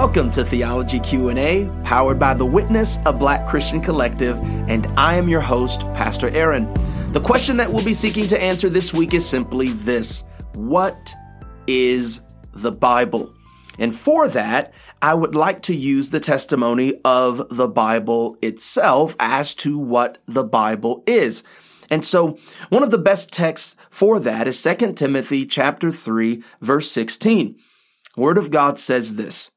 Welcome to Theology Q&A, powered by The Witness, a Black Christian collective, and I am your host, Pastor Aaron. The question that we'll be seeking to answer this week is simply this. What is the Bible? And for that, I would like to use the testimony of the Bible itself as to what the Bible is. And so one of the best texts for that is 2 Timothy chapter 3 verse 16. Word of God says this,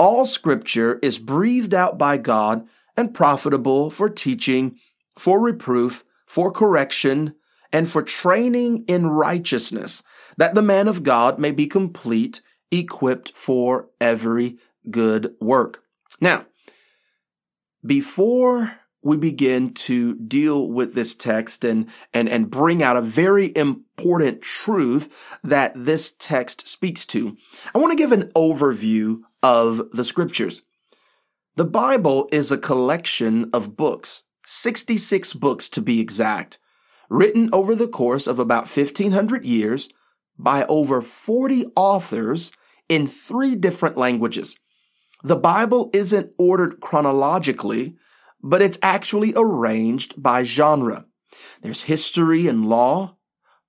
all scripture is breathed out by God and profitable for teaching, for reproof, for correction, and for training in righteousness, that the man of God may be complete, equipped for every good work. Now, before we begin to deal with this text and, and, and bring out a very important truth that this text speaks to, I want to give an overview of the scriptures. The Bible is a collection of books, 66 books to be exact, written over the course of about 1500 years by over 40 authors in three different languages. The Bible isn't ordered chronologically, but it's actually arranged by genre. There's history and law,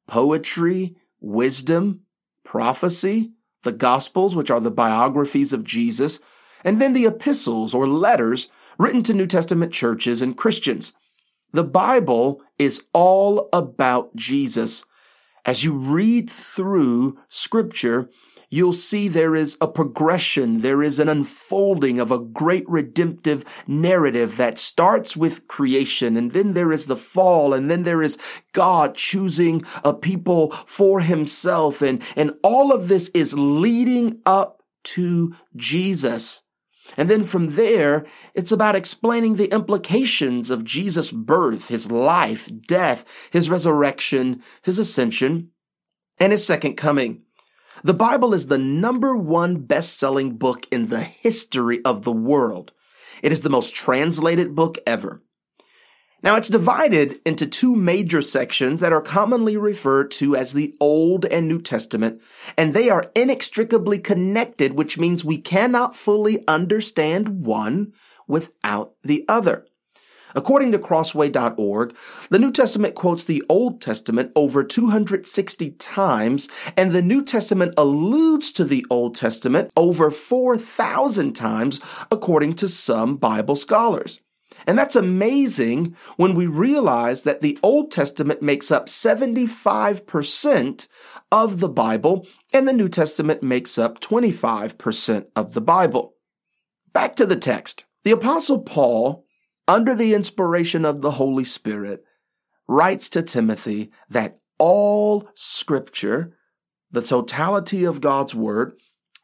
poetry, wisdom, prophecy, the Gospels, which are the biographies of Jesus, and then the epistles or letters written to New Testament churches and Christians. The Bible is all about Jesus. As you read through scripture, you'll see there is a progression, there is an unfolding of a great redemptive narrative that starts with creation, and then there is the fall, and then there is God choosing a people for himself, and, and all of this is leading up to Jesus. And then from there, it's about explaining the implications of Jesus' birth, his life, death, his resurrection, his ascension, and his second coming. The Bible is the number one best-selling book in the history of the world. It is the most translated book ever. Now it's divided into two major sections that are commonly referred to as the Old and New Testament, and they are inextricably connected, which means we cannot fully understand one without the other. According to crossway.org, the New Testament quotes the Old Testament over 260 times, and the New Testament alludes to the Old Testament over 4,000 times, according to some Bible scholars. And that's amazing when we realize that the Old Testament makes up 75% of the Bible and the New Testament makes up 25% of the Bible. Back to the text. The Apostle Paul under the inspiration of the Holy Spirit, writes to Timothy that all scripture, the totality of God's word,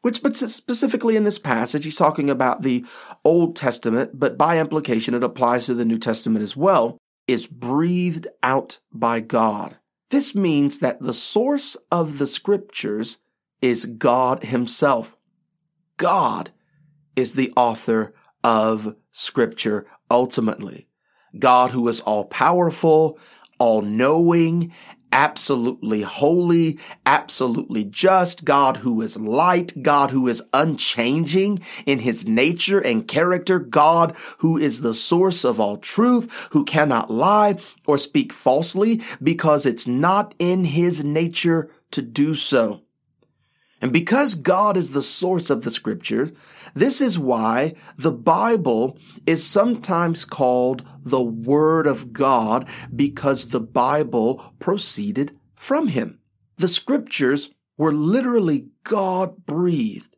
which specifically in this passage, he's talking about the Old Testament, but by implication, it applies to the New Testament as well, is breathed out by God. This means that the source of the scriptures is God himself. God is the author of scripture ultimately. God who is all powerful, all knowing, absolutely holy, absolutely just, God who is light, God who is unchanging in his nature and character, God who is the source of all truth, who cannot lie or speak falsely because it's not in his nature to do so. And because God is the source of the scripture, this is why the Bible is sometimes called the Word of God because the Bible proceeded from Him. The scriptures were literally God breathed,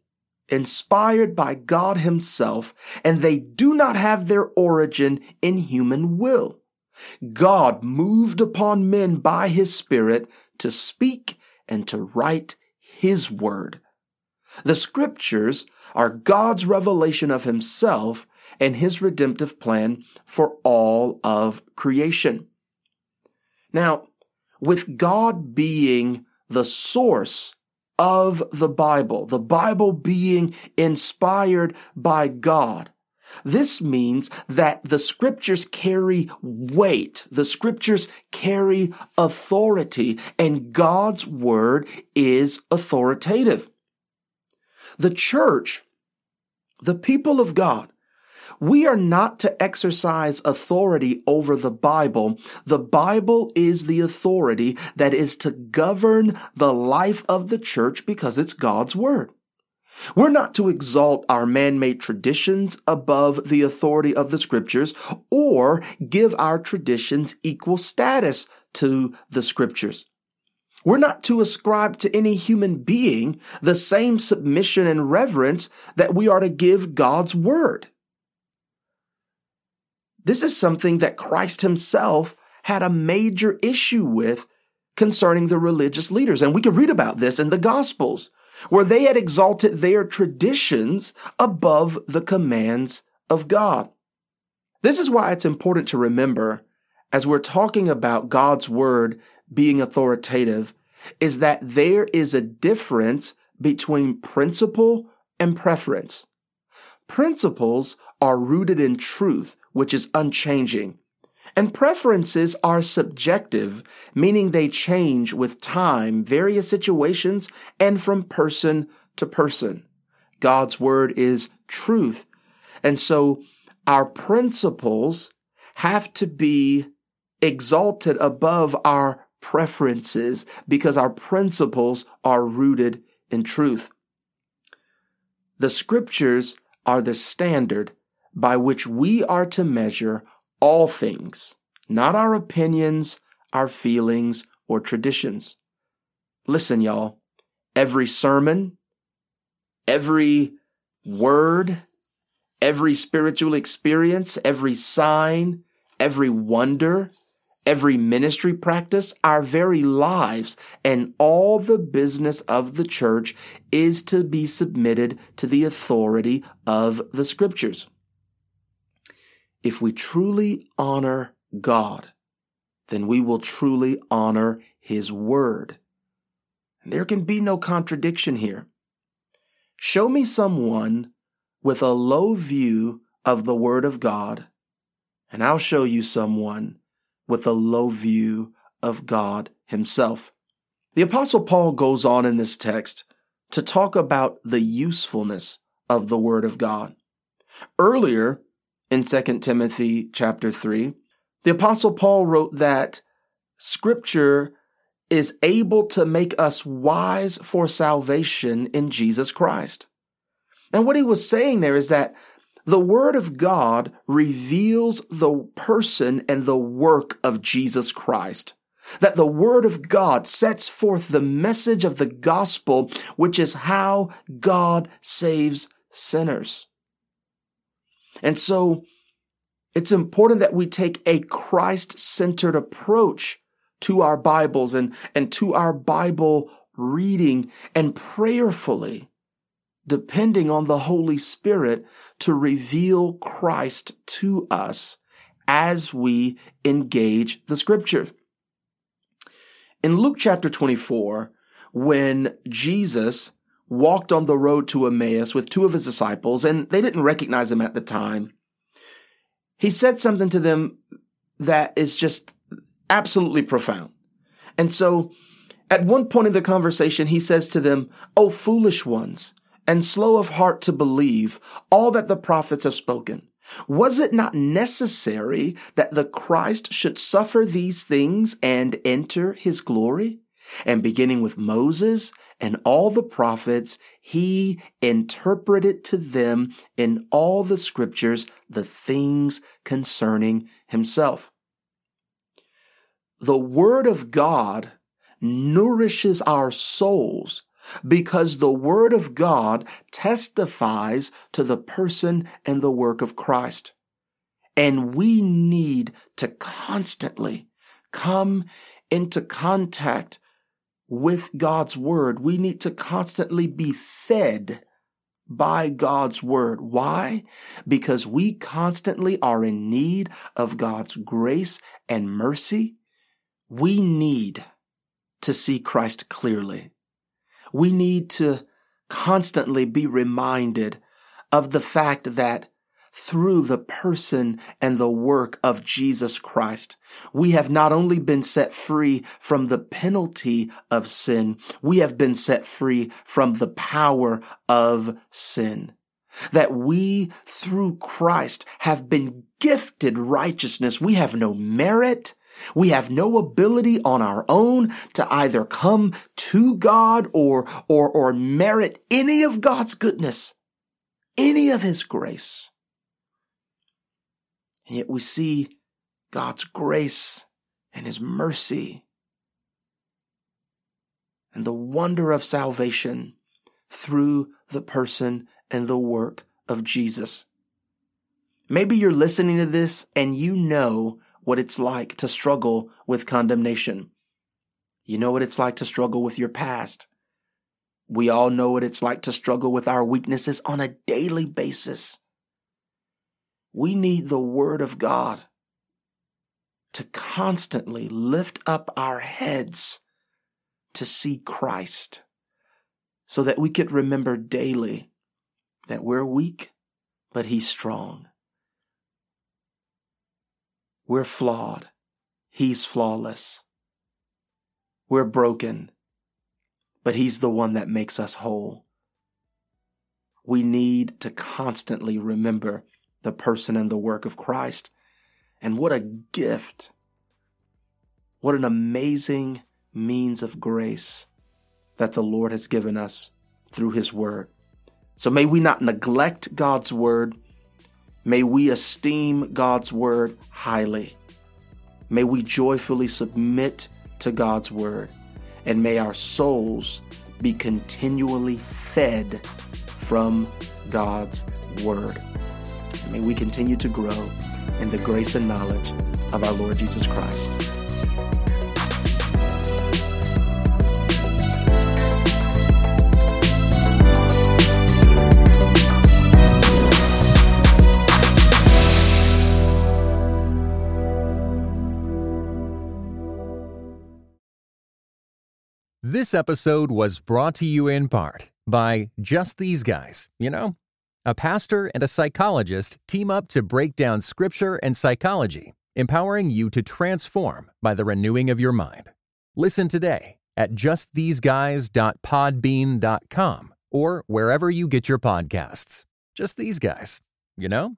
inspired by God Himself, and they do not have their origin in human will. God moved upon men by His Spirit to speak and to write his Word. The Scriptures are God's revelation of Himself and His redemptive plan for all of creation. Now, with God being the source of the Bible, the Bible being inspired by God, this means that the scriptures carry weight. The scriptures carry authority and God's word is authoritative. The church The people of God, we are not to exercise authority over the Bible. The Bible is the authority that is to govern the life of the church because it's God's word. We're not to exalt our man-made traditions above the authority of the scriptures or give our traditions equal status to the scriptures. We're not to ascribe to any human being the same submission and reverence that we are to give God's word. This is something that Christ himself had a major issue with concerning the religious leaders. And we can read about this in the Gospels where they had exalted their traditions above the commands of God. This is why it's important to remember as we're talking about God's word being authoritative is that there is a difference between principle and preference. Principles are rooted in truth, which is unchanging. And preferences are subjective, meaning they change with time, various situations, and from person to person. God's word is truth. And so our principles have to be exalted above our preferences because our principles are rooted in truth. The scriptures are the standard by which we are to measure all things, not our opinions, our feelings, or traditions. Listen, y'all, every sermon, every word, every spiritual experience, every sign, every wonder, every ministry practice, our very lives, and all the business of the church is to be submitted to the authority of the scriptures if we truly honor God, then we will truly honor His Word. And there can be no contradiction here. Show me someone with a low view of the Word of God, and I'll show you someone with a low view of God Himself. The Apostle Paul goes on in this text to talk about the usefulness of the Word of God. Earlier, in 2 Timothy chapter 3. The apostle Paul wrote that scripture is able to make us wise for salvation in Jesus Christ. And what he was saying there is that the word of God reveals the person and the work of Jesus Christ. That the word of God sets forth the message of the gospel, which is how God saves sinners. And so it's important that we take a Christ centered approach to our Bibles and, and to our Bible reading and prayerfully depending on the Holy Spirit to reveal Christ to us as we engage the scripture. In Luke chapter 24, when Jesus walked on the road to Emmaus with two of his disciples, and they didn't recognize him at the time. He said something to them that is just absolutely profound. And so at one point in the conversation, he says to them, O foolish ones, and slow of heart to believe all that the prophets have spoken. Was it not necessary that the Christ should suffer these things and enter his glory? And beginning with Moses and all the prophets, he interpreted to them in all the scriptures the things concerning himself. The word of God nourishes our souls because the word of God testifies to the person and the work of Christ. And we need to constantly come into contact with God's word. We need to constantly be fed by God's word. Why? Because we constantly are in need of God's grace and mercy. We need to see Christ clearly. We need to constantly be reminded of the fact that through the person and the work of Jesus Christ. We have not only been set free from the penalty of sin, we have been set free from the power of sin. that we through Christ have been gifted righteousness. We have no merit. We have no ability on our own to either come to God or, or, or merit any of God's goodness, any of His grace. And yet we see God's grace and His mercy and the wonder of salvation through the person and the work of Jesus. Maybe you're listening to this and you know what it's like to struggle with condemnation. You know what it's like to struggle with your past. We all know what it's like to struggle with our weaknesses on a daily basis. We need the Word of God to constantly lift up our heads to see Christ so that we could remember daily that we're weak, but He's strong. We're flawed. He's flawless. We're broken, but He's the one that makes us whole. We need to constantly remember the person and the work of Christ. And what a gift! What an amazing means of grace that the Lord has given us through His Word. So may we not neglect God's Word May we esteem God's word highly. May we joyfully submit to God's word. And may our souls be continually fed from God's word. May we continue to grow in the grace and knowledge of our Lord Jesus Christ. This episode was brought to you in part by Just These Guys, you know? A pastor and a psychologist team up to break down scripture and psychology, empowering you to transform by the renewing of your mind. Listen today at justtheseguys.podbean.com or wherever you get your podcasts. Just these guys, you know?